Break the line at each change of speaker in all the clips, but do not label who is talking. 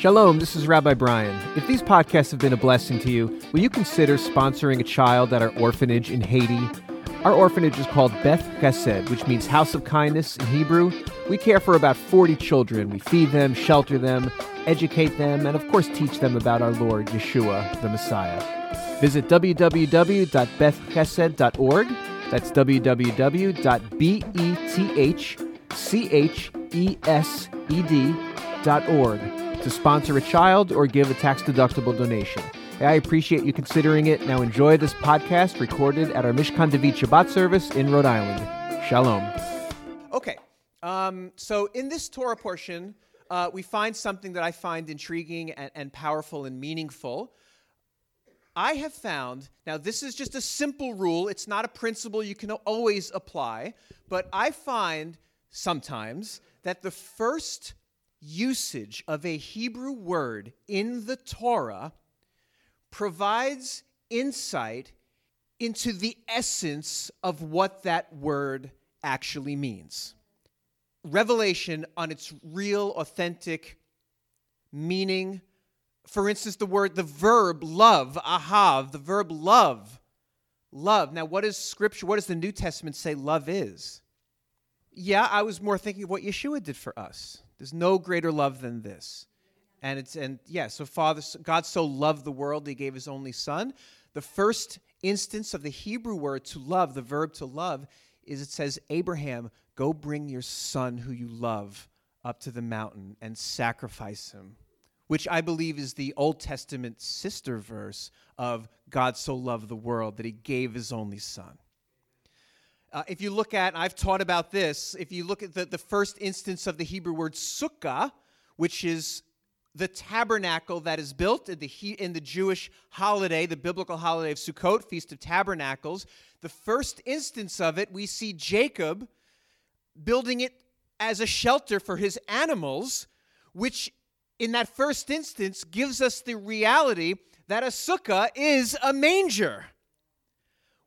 Shalom, this is Rabbi Brian. If these podcasts have been a blessing to you, will you consider sponsoring a child at our orphanage in Haiti? Our orphanage is called Beth Chesed, which means house of kindness in Hebrew. We care for about 40 children. We feed them, shelter them, educate them, and of course teach them about our Lord, Yeshua, the Messiah. Visit www.bethchesed.org. That's www.bethchesed.org to sponsor a child or give a tax deductible donation. I appreciate you considering it. Now enjoy this podcast recorded at our Mishkan David Shabbat service in Rhode Island. Shalom.
Okay, um, so in this Torah portion, uh, we find something that I find intriguing and, and powerful and meaningful. I have found, now this is just a simple rule, it's not a principle you can always apply, but I find sometimes that the first usage of a Hebrew word in the Torah provides insight into the essence of what that word actually means. Revelation on its real, authentic meaning. For instance, the word, the verb love, ahav, the verb love, love. Now, what does Scripture, what does the New Testament say love is? Yeah, I was more thinking of what Yeshua did for us. There's no greater love than this. And it's and yeah, so Father God so loved the world he gave his only son. The first instance of the Hebrew word to love, the verb to love, is it says, Abraham, go bring your son who you love up to the mountain and sacrifice him. Which I believe is the Old Testament sister verse of God so loved the world that he gave his only son. Uh, if you look at, I've taught about this, if you look at the, the first instance of the Hebrew word sukkah, which is the tabernacle that is built in the, in the Jewish holiday, the biblical holiday of Sukkot, Feast of Tabernacles, the first instance of it, we see Jacob building it as a shelter for his animals, which in that first instance gives us the reality that a sukkah is a manger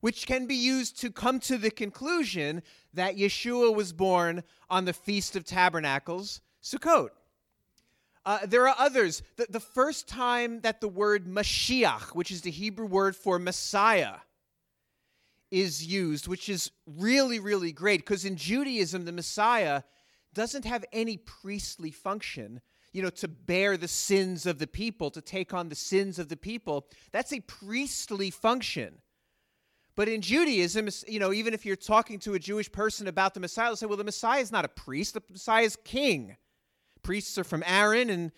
which can be used to come to the conclusion that Yeshua was born on the Feast of Tabernacles, Sukkot. Uh, there are others. The, the first time that the word Mashiach, which is the Hebrew word for Messiah, is used, which is really, really great, because in Judaism, the Messiah doesn't have any priestly function you know, to bear the sins of the people, to take on the sins of the people. That's a priestly function. But in Judaism, you know, even if you're talking to a Jewish person about the Messiah, they'll say, well, the Messiah is not a priest, the Messiah is king. Priests are from Aaron, and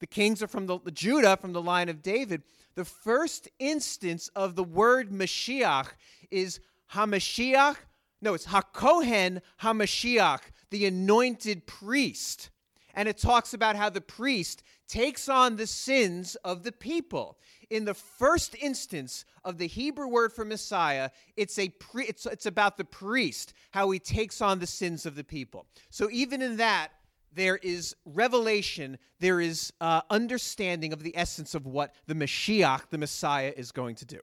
the kings are from the, the Judah, from the line of David. The first instance of the word Mashiach is Hamashiach. No, it's Hakohen Hamashiach, the anointed priest. And it talks about how the priest takes on the sins of the people in the first instance of the Hebrew word for Messiah, it's, a pre, it's, it's about the priest, how he takes on the sins of the people. So even in that, there is revelation, there is uh, understanding of the essence of what the Mashiach, the Messiah, is going to do.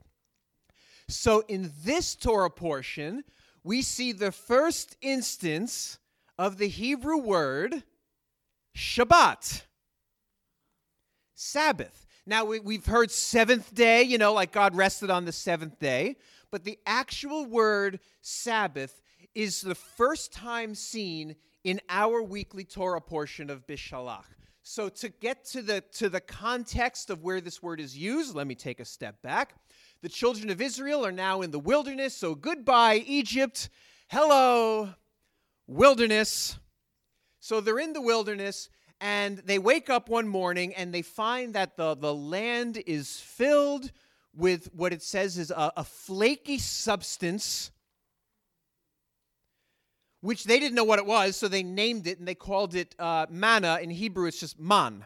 So in this Torah portion, we see the first instance of the Hebrew word Shabbat, Sabbath. Now, we, have heard seventh day, you know, like God rested on the seventh day, but the actual word Sabbath is the first time seen in our weekly Torah portion of Beshalach. So to get to the to the context of where this word is used, let me take a step back. The children of Israel are now in the wilderness, so goodbye Egypt. Hello wilderness. So they're in the wilderness and they wake up one morning and they find that the, the land is filled with what it says is a, a flaky substance, which they didn't know what it was, so they named it and they called it uh, manna. In Hebrew, it's just man.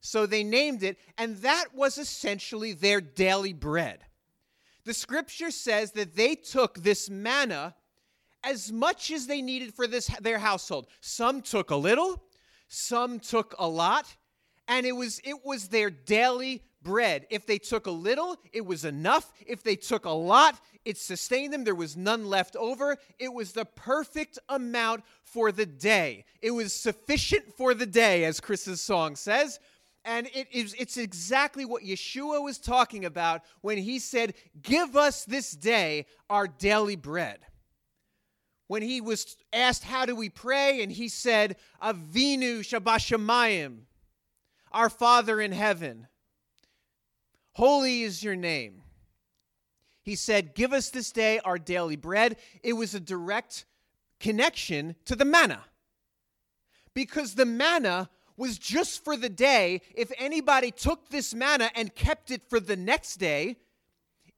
So they named it, and that was essentially their daily bread. The scripture says that they took this manna as much as they needed for this their household. Some took a little, some took a lot, and it was it was their daily bread. If they took a little, it was enough. If they took a lot, it sustained them. There was none left over. It was the perfect amount for the day. It was sufficient for the day, as Chris's song says. And it is, it's exactly what Yeshua was talking about when he said, Give us this day our daily bread. When he was asked, How do we pray? And he said, Avinu Shabashamayim, our Father in heaven. Holy is your name. He said, Give us this day our daily bread. It was a direct connection to the manna. Because the manna was just for the day. If anybody took this manna and kept it for the next day,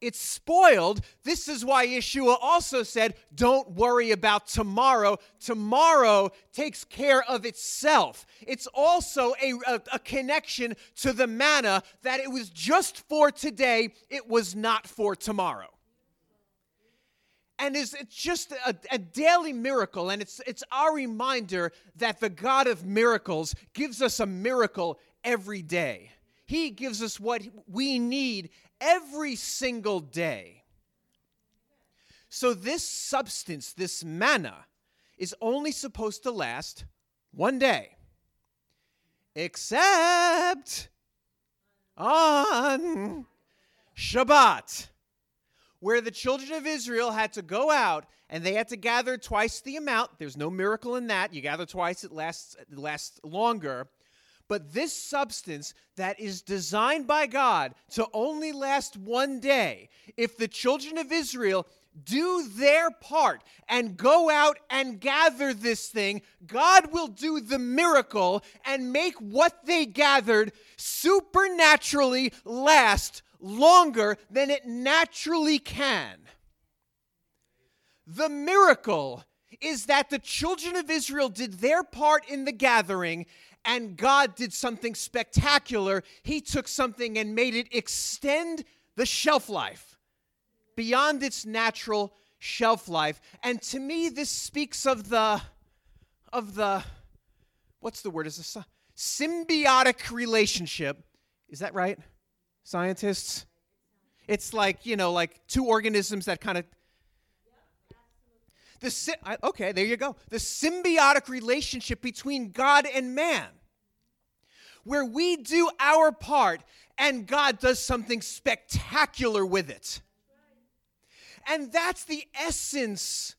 it's spoiled. This is why Yeshua also said, Don't worry about tomorrow. Tomorrow takes care of itself. It's also a, a, a, connection to the manna that it was just for today, it was not for tomorrow. And it's, it's just a, a daily miracle, and it's, it's our reminder that the God of miracles gives us a miracle every day. He gives us what we need every single day. So, this substance, this manna, is only supposed to last one day, except on Shabbat, where the children of Israel had to go out and they had to gather twice the amount. There's no miracle in that. You gather twice, it lasts, it lasts longer. But this substance that is designed by God to only last one day, if the children of Israel do their part and go out and gather this thing, God will do the miracle and make what they gathered supernaturally last longer than it naturally can. The miracle is that the children of Israel did their part in the gathering and God did something spectacular. He took something and made it extend the shelf life beyond its natural shelf life. And to me, this speaks of the, of the, what's the word? Is this symbiotic relationship. Is that right, scientists? It's like, you know, like two organisms that kind of the okay, there you go. The symbiotic relationship between God and man, where we do our part and God does something spectacular with it. And that's the essence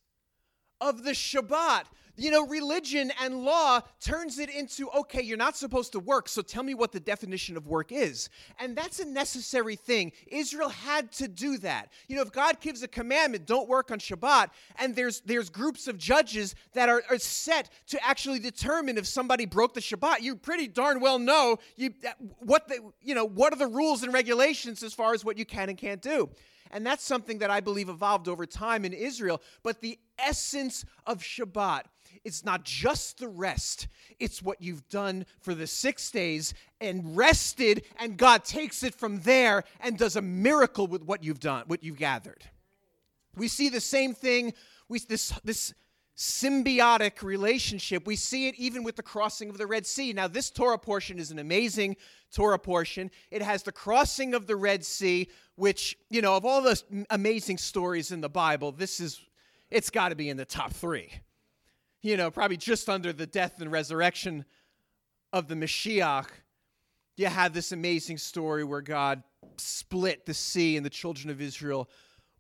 of the Shabbat. You know, religion and law turns it into okay, you're not supposed to work, so tell me what the definition of work is. And that's a necessary thing. Israel had to do that. You know, if God gives a commandment, don't work on Shabbat, and there's there's groups of judges that are, are set to actually determine if somebody broke the Shabbat, you pretty darn well know you what the you know what are the rules and regulations as far as what you can and can't do. And that's something that I believe evolved over time in Israel. But the essence of Shabbat it's not just the rest, it's what you've done for the six days and rested, and God takes it from there and does a miracle with what you've done, what you've gathered. We see the same thing, we, this, this symbiotic relationship. We see it even with the crossing of the Red Sea. Now, this Torah portion is an amazing Torah portion. It has the crossing of the Red Sea, which, you know, of all the amazing stories in the Bible, this is, it's got to be in the top three you know, probably just under the death and resurrection of the Mashiach, you had this amazing story where God split the sea and the children of Israel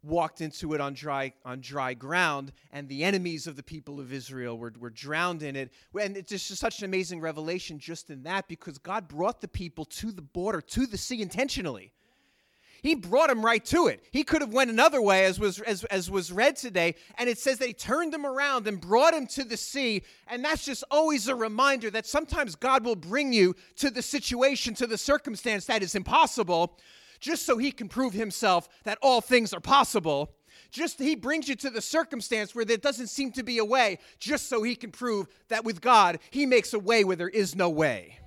walked into it on dry on dry ground and the enemies of the people of Israel were, were drowned in it. And it's just such an amazing revelation just in that because God brought the people to the border to the sea intentionally he brought him right to it. He could have went another way, as was as, as was read today, and it says he turned him around and brought him to the sea. And that's just always a reminder that sometimes God will bring you to the situation, to the circumstance that is impossible, just so he can prove himself that all things are possible. Just he brings you to the circumstance where there doesn't seem to be a way, just so he can prove that with God, he makes a way where there is no way.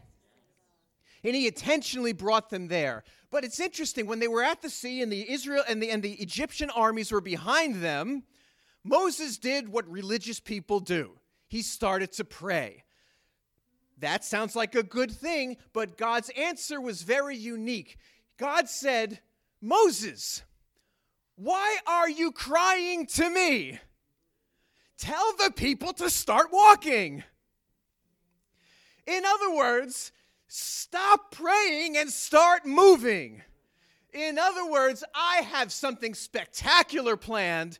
And he intentionally brought them there. But it's interesting when they were at the sea and the Israel and the and the Egyptian armies were behind them, Moses did what religious people do. He started to pray. That sounds like a good thing, but God's answer was very unique. God said, "Moses, why are you crying to me? Tell the people to start walking." In other words, stop praying and start moving. In other words, I have something spectacular planned,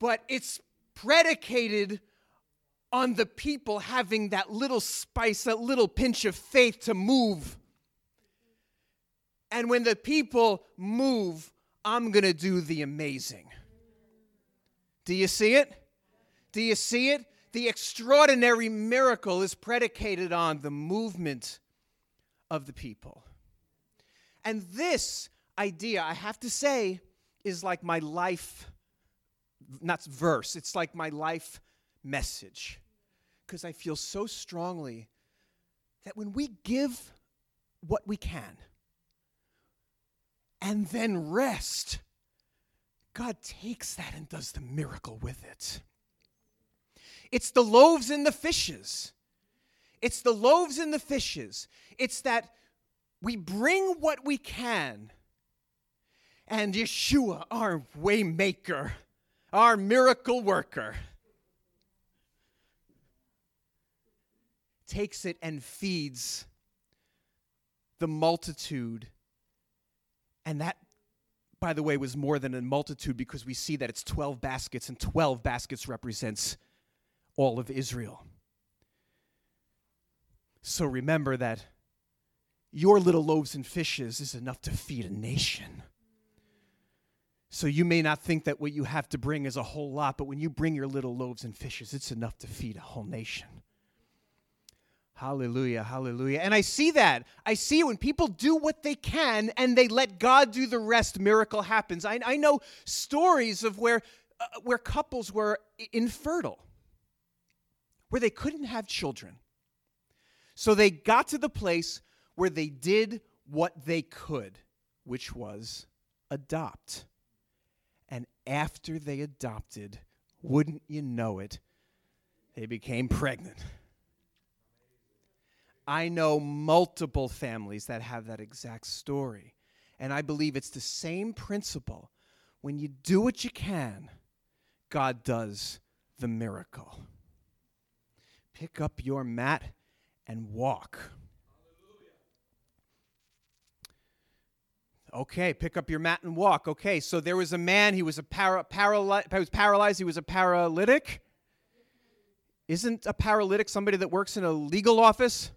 but it's predicated on the people having that little spice, that little pinch of faith to move. And when the people move, I'm going to do the amazing. Do you see it? Do you see it? The extraordinary miracle is predicated on the movement of the people. And this idea, I have to say, is like my life, not verse, it's like my life message. Because I feel so strongly that when we give what we can and then rest, God takes that and does the miracle with it. It's the loaves and the fishes. It's the loaves and the fishes. It's that we bring what we can. And Yeshua, our waymaker, our miracle worker, takes it and feeds the multitude. And that, by the way, was more than a multitude because we see that it's 12 baskets, and 12 baskets represents all of Israel. So remember that your little loaves and fishes is enough to feed a nation. So you may not think that what you have to bring is a whole lot, but when you bring your little loaves and fishes, it's enough to feed a whole nation. Hallelujah, hallelujah. And I see that. I see when people do what they can and they let God do the rest, miracle happens. I, I know stories of where, uh, where couples were infertile, where they couldn't have children. So they got to the place where they did what they could, which was adopt. And after they adopted, wouldn't you know it, they became pregnant. I know multiple families that have that exact story. And I believe it's the same principle. When you do what you can, God does the miracle. Pick up your mat and walk. Okay, pick up your mat and walk. Okay, so there was a man, he was a para, paraly- he was paralyzed, he was a paralytic. Isn't a paralytic somebody that works in a legal office?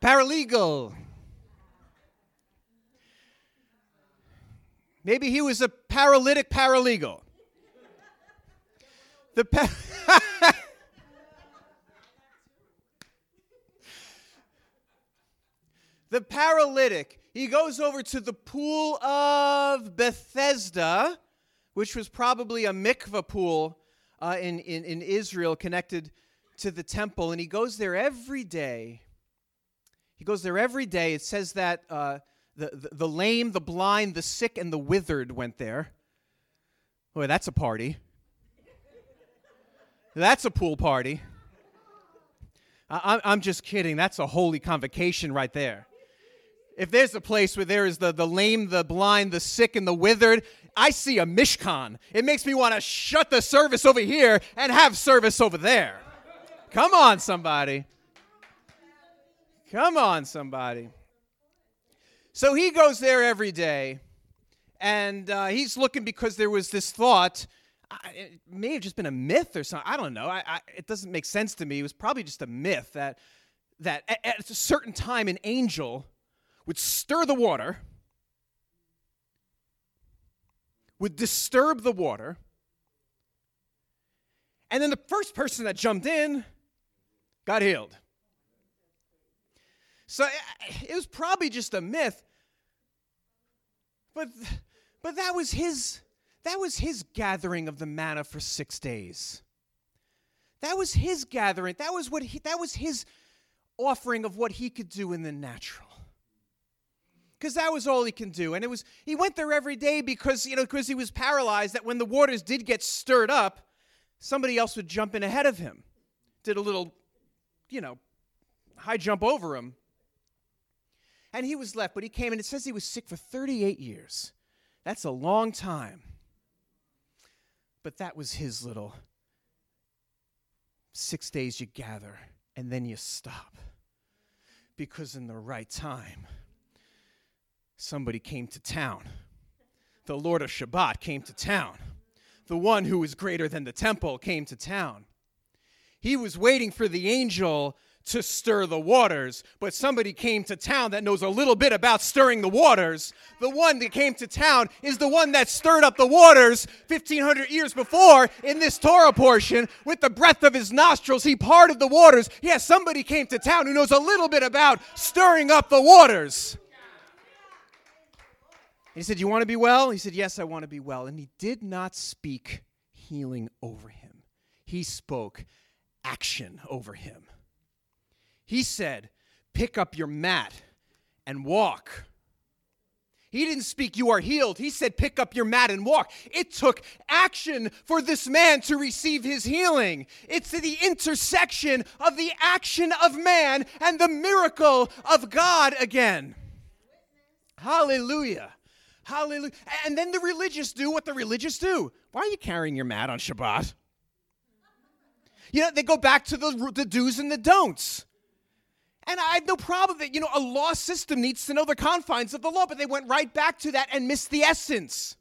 Paralegal. Maybe he was a paralytic paralegal. The pa- The paralytic he goes over to the pool of Bethesda, which was probably a mikvah pool uh, in, in, in Israel connected to the temple, and he goes there every day. He goes there every day. It says that uh, the, the, the lame, the blind, the sick, and the withered went there. Boy, that's a party. That's a pool party. I, I'm just kidding. That's a holy convocation right there if there's a place where there is the, the lame, the blind, the sick, and the withered, I see a mishkan. It makes me want to shut the service over here and have service over there. Come on, somebody. Come on, somebody. So he goes there every day, and uh, he's looking because there was this thought. It may have just been a myth or something. I don't know. I, I, it doesn't make sense to me. It was probably just a myth that that at, at a certain time an angel would stir the water, would disturb the water, and then the first person that jumped in got healed. So it was probably just a myth, but but that was his that was his gathering of the manna for 6 days. That was his gathering. That was what he, that was his offering of what he could do in the natural because that was all he can do. And it was he went there every day because you know because he was paralyzed. That when the waters did get stirred up, somebody else would jump in ahead of him, did a little, you know, high jump over him, and he was left. But he came and it says he was sick for 38 years. That's a long time. But that was his little six days you gather and then you stop. because in the right time, somebody came to town. The Lord of Shabbat came to town. The one who is greater than the temple came to town. He was waiting for the angel to stir the waters, but somebody came to town that knows a little bit about stirring the waters. The one that came to town is the one that stirred up the waters 1500 years before in this Torah portion with the breath of his nostrils. He parted the waters. Yes, yeah, somebody came to town who knows a little bit about stirring up the waters. He said, You want to be well? He said, Yes, I want to be well. And he did not speak healing over him, he spoke action over him. He said, Pick up your mat and walk. He didn't speak, You are healed. He said, Pick up your mat and walk. It took action for this man to receive his healing. It's the intersection of the action of man and the miracle of God again. Hallelujah. Hallelujah. And then the religious do what the religious do. Why are you carrying your mat on Shabbat? You know, they go back to the, the do's and the don'ts. And I have no problem that, you know, a law system needs to know the confines of the law, but they went right back to that and missed the essence.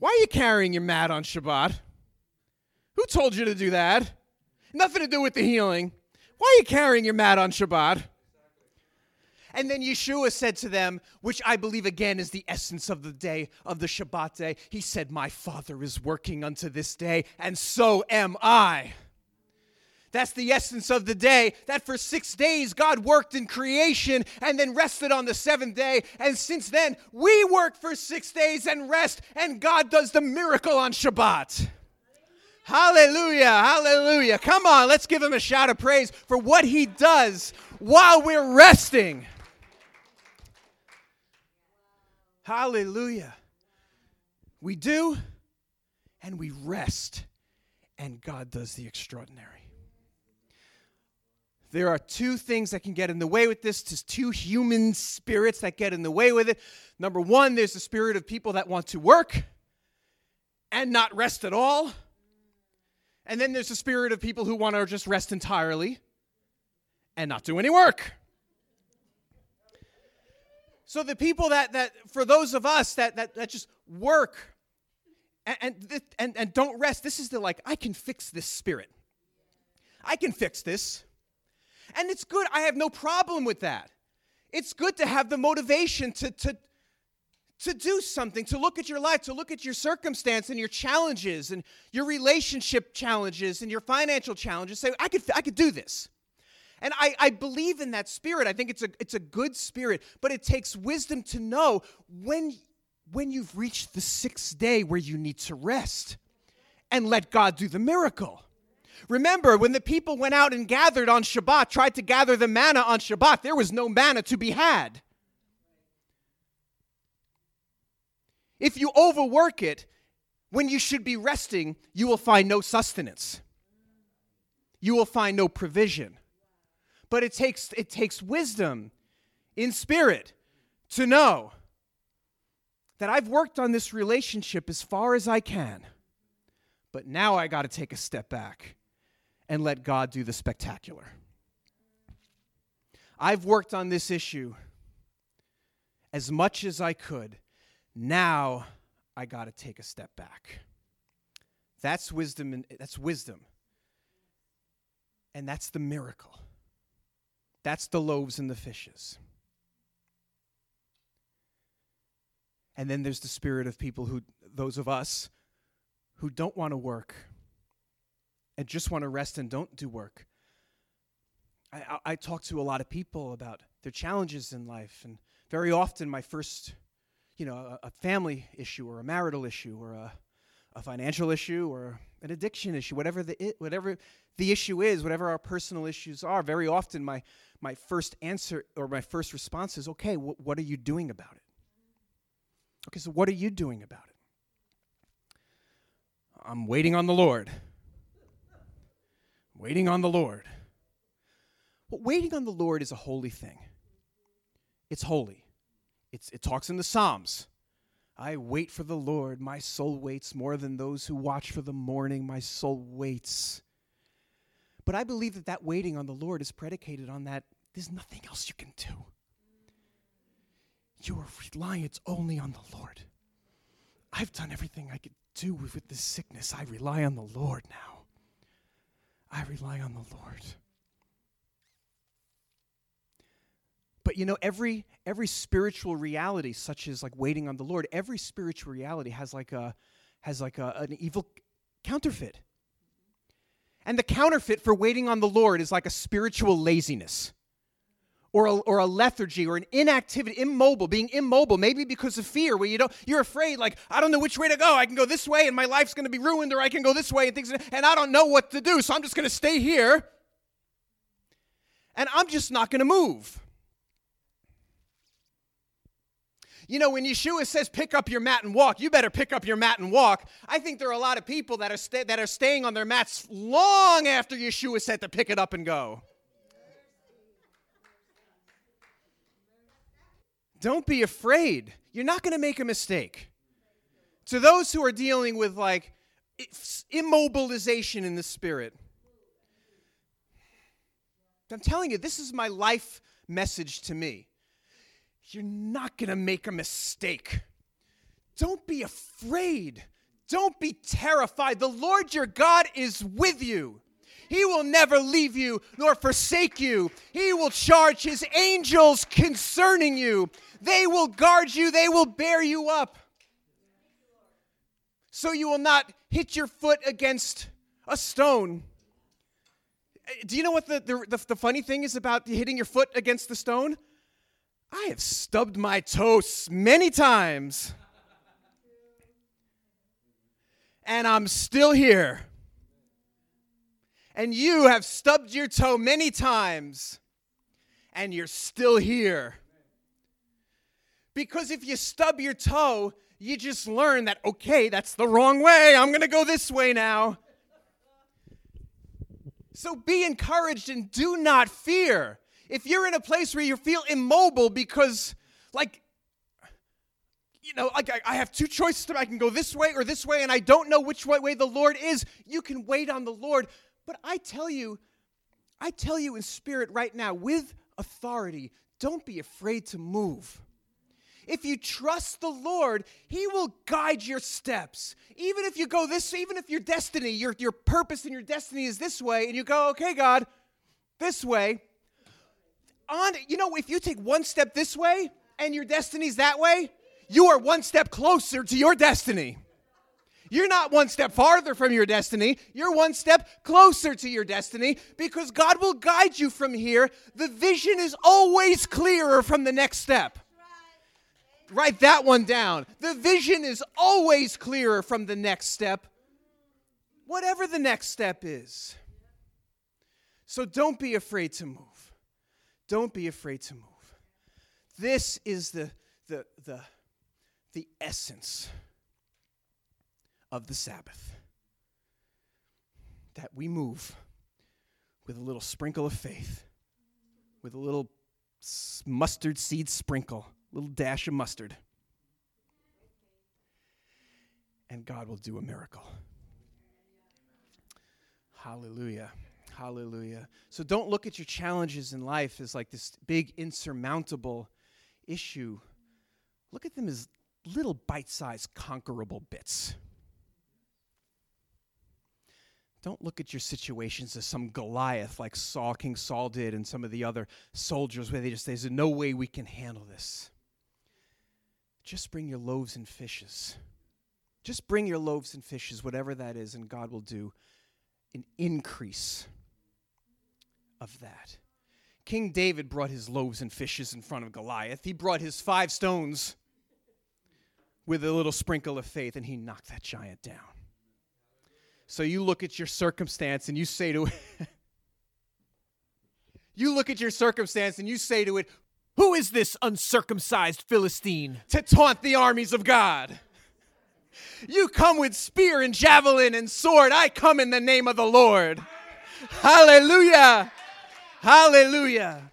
Why are you carrying your mat on Shabbat? Who told you to do that? Nothing to do with the healing. Why are you carrying your mat on Shabbat? And then Yeshua said to them, which I believe again is the essence of the day, of the Shabbat day, He said, My Father is working unto this day, and so am I. That's the essence of the day. That for six days God worked in creation and then rested on the seventh day. And since then, we work for six days and rest, and God does the miracle on Shabbat. Hallelujah, hallelujah. Come on, let's give him a shout of praise for what he does while we're resting. Hallelujah. We do, and we rest, and God does the extraordinary. There are two things that can get in the way with this. There's two human spirits that get in the way with it. Number one, there's the spirit of people that want to work and not rest at all. And then there's the spirit of people who want to just rest entirely and not do any work. So the people that that for those of us that that, that just work and, and and don't rest, this is the like I can fix this spirit. I can fix this. And it's good. I have no problem with that. It's good to have the motivation to, to, to do something, to look at your life, to look at your circumstance and your challenges and your relationship challenges and your financial challenges. Say, I could, I could do this. And I, I believe in that spirit. I think it's a, it's a good spirit, but it takes wisdom to know when, when you've reached the sixth day where you need to rest and let God do the miracle. Remember, when the people went out and gathered on Shabbat, tried to gather the manna on Shabbat, there was no manna to be had. If you overwork it, when you should be resting, you will find no sustenance. You will find no provision. But it takes, it takes wisdom in spirit to know that I've worked on this relationship as far as I can, but now I got to take a step back and let God do the spectacular. I've worked on this issue as much as I could. Now I got to take a step back. That's wisdom and that's wisdom. And that's the miracle. That's the loaves and the fishes. And then there's the spirit of people who those of us who don't want to work and just want to rest and don't do work. I, I, talk to a lot of people about their challenges in life, and very often my first, you know, a, a family issue or a marital issue or a, a financial issue or an addiction issue, whatever the whatever the issue is, whatever our personal issues are. Very often, my my first answer or my first response is, "Okay, wh- what are you doing about it?" Okay, so what are you doing about it? I'm waiting on the Lord waiting on the Lord. Well, waiting on the Lord is a holy thing. It's holy. It's, it talks in the Psalms. I wait for the Lord. My soul waits more than those who watch for the morning. My soul waits. But I believe that that waiting on the Lord is predicated on that, there's nothing else you can do. You are reliant only on the Lord. I've done everything I could do with, with this sickness. I rely on the Lord now. I rely on the Lord. But you know, every every spiritual reality, such as like waiting on the Lord, every spiritual reality has like a has like a, an evil counterfeit. And the counterfeit for waiting on the Lord is like a spiritual laziness or a, or a lethargy or an inactivity, immobile, being immobile, maybe because of fear, where you don't, you're afraid, like, I don't know which way to go. I can go this way and my life's going to be ruined, or I can go this way and things, and I don't know what to do, so I'm just going to stay here and I'm just not going to move. You know, when Yeshua says pick up your mat and walk, you better pick up your mat and walk. I think there are a lot of people that are, that are staying on their mats long after Yeshua said to pick it up and go. Don't be afraid. You're not going to make a mistake. To those who are dealing with like immobilization in the spirit, I'm telling you, this is my life message to me. You're not going to make a mistake. Don't be afraid. Don't be terrified. The Lord your God is with you. He will never leave you nor forsake you. He will charge his angels concerning you. They will guard you, they will bear you up. So you will not hit your foot against a stone. Uh, do you know what the, the, the, the funny thing is about hitting your foot against the stone? I have stubbed my toes many times. And I'm still here. And you have stubbed your toe many times. And you're still here. Because if you stub your toe, you just learn that, okay, that's the wrong way. I'm going to go this way now. So be encouraged and do not fear if you're in a place where you feel immobile because, like, you know, like I, have two choices. I can go this way or this way, and I don't know which way the Lord is. You can wait on the Lord. But I tell you, I tell you in spirit right now, with authority, don't be afraid to move. If you trust the Lord, He will guide your steps. Even if you go this, even if your destiny, your, your purpose and your destiny is this way, and you go, okay, God, this way, on, you know, if you take one step this way and your destiny's that way, you are one step closer to your destiny. You're not one step farther from your destiny. You're one step closer to your destiny because God will guide you from here. The vision is always clearer from the next step. Write that one down. The vision is always clearer from the next step, whatever the next step is. So don't be afraid to move. Don't be afraid to move. This is the, the, the, the essence of the Sabbath that we move with a little sprinkle of faith, with a little mustard seed sprinkle, a little dash of mustard. And God will do a miracle. Hallelujah. Hallelujah. So don't look at your challenges in life as like this big insurmountable issue. Look at them as little bite sized, conquerable bits. Don't look at your situations as some Goliath like Saul, King Saul did, and some of the other soldiers where they just say, There's no way we can handle this. Just bring your loaves and fishes. Just bring your loaves and fishes, whatever that is, and God will do an increase of that. King David brought his loaves and fishes in front of Goliath. He brought his five stones with a little sprinkle of faith, and he knocked that giant down. So you look at your circumstance and you say to it, you look at your circumstance and you say to it, Who is this uncircumcised Philistine to taunt the armies of God? You come with spear and javelin and sword. I come in the name of the Lord. Hallelujah. Hallelujah.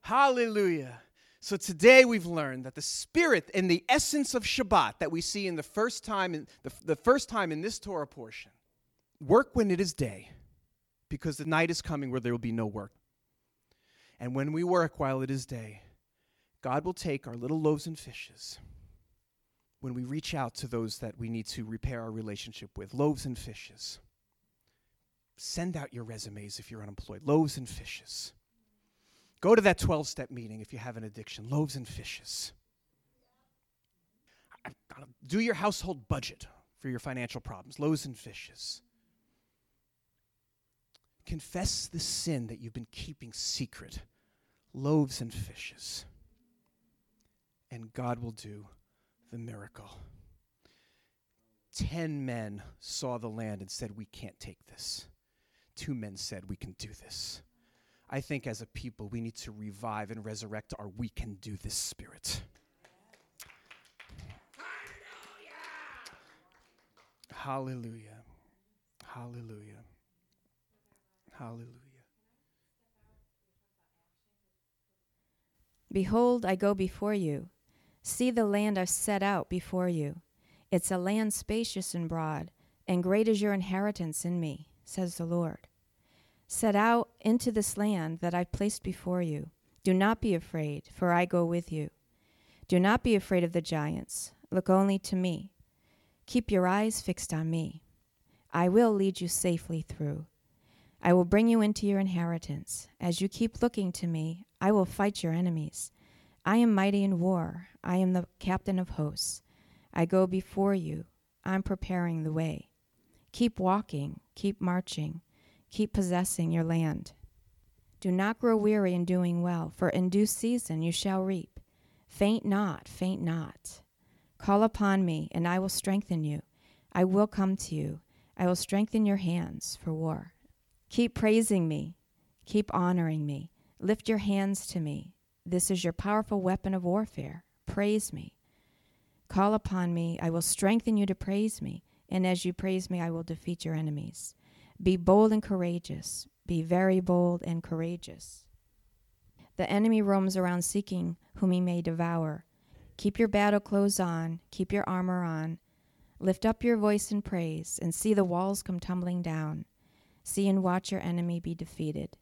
Hallelujah. So today we've learned that the spirit and the essence of Shabbat that we see in the first time in the, the first time in this Torah portion work when it is day because the night is coming where there will be no work. And when we work while it is day, God will take our little loaves and fishes when we reach out to those that we need to repair our relationship with loaves and fishes. Send out your resumes if you're unemployed, loaves and fishes. Go to that 12 step meeting if you have an addiction, loaves and fishes. Do your household budget for your financial problems, loaves and fishes. Confess the sin that you've been keeping secret, loaves and fishes. And God will do the miracle. Ten men saw the land and said, We can't take this. Two men said, We can do this. I think as a people, we need to revive and resurrect our we can do this spirit. Hallelujah. Hallelujah. Hallelujah.
Behold, I go before you. See the land I've set out before you. It's a land spacious and broad, and great is your inheritance in me, says the Lord. Set out into this land that I've placed before you. Do not be afraid, for I go with you. Do not be afraid of the giants. Look only to me. Keep your eyes fixed on me. I will lead you safely through. I will bring you into your inheritance. As you keep looking to me, I will fight your enemies. I am mighty in war. I am the captain of hosts. I go before you. I'm preparing the way. Keep walking, keep marching, keep possessing your land. Do not grow weary in doing well, for in due season you shall reap. Faint not, faint not. Call upon me, and I will strengthen you. I will come to you. I will strengthen your hands for war. Keep praising me. Keep honoring me. Lift your hands to me. This is your powerful weapon of warfare. Praise me. Call upon me. I will strengthen you to praise me. And as you praise me, I will defeat your enemies. Be bold and courageous. Be very bold and courageous. The enemy roams around seeking whom he may devour. Keep your battle clothes on, keep your armor on. Lift up your voice in praise, and see the walls come tumbling down. See and watch your enemy be defeated.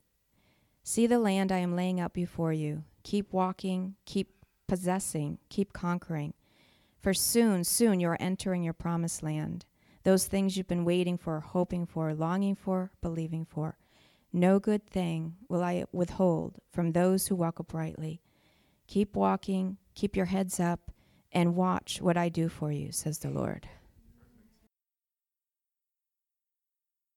See the land I am laying out before you. Keep walking, keep possessing, keep conquering. For soon, soon you are entering your promised land. Those things you've been waiting for, hoping for, longing for, believing for. No good thing will I withhold from those who walk uprightly. Keep walking, keep your heads up, and watch what I do for you, says the Lord.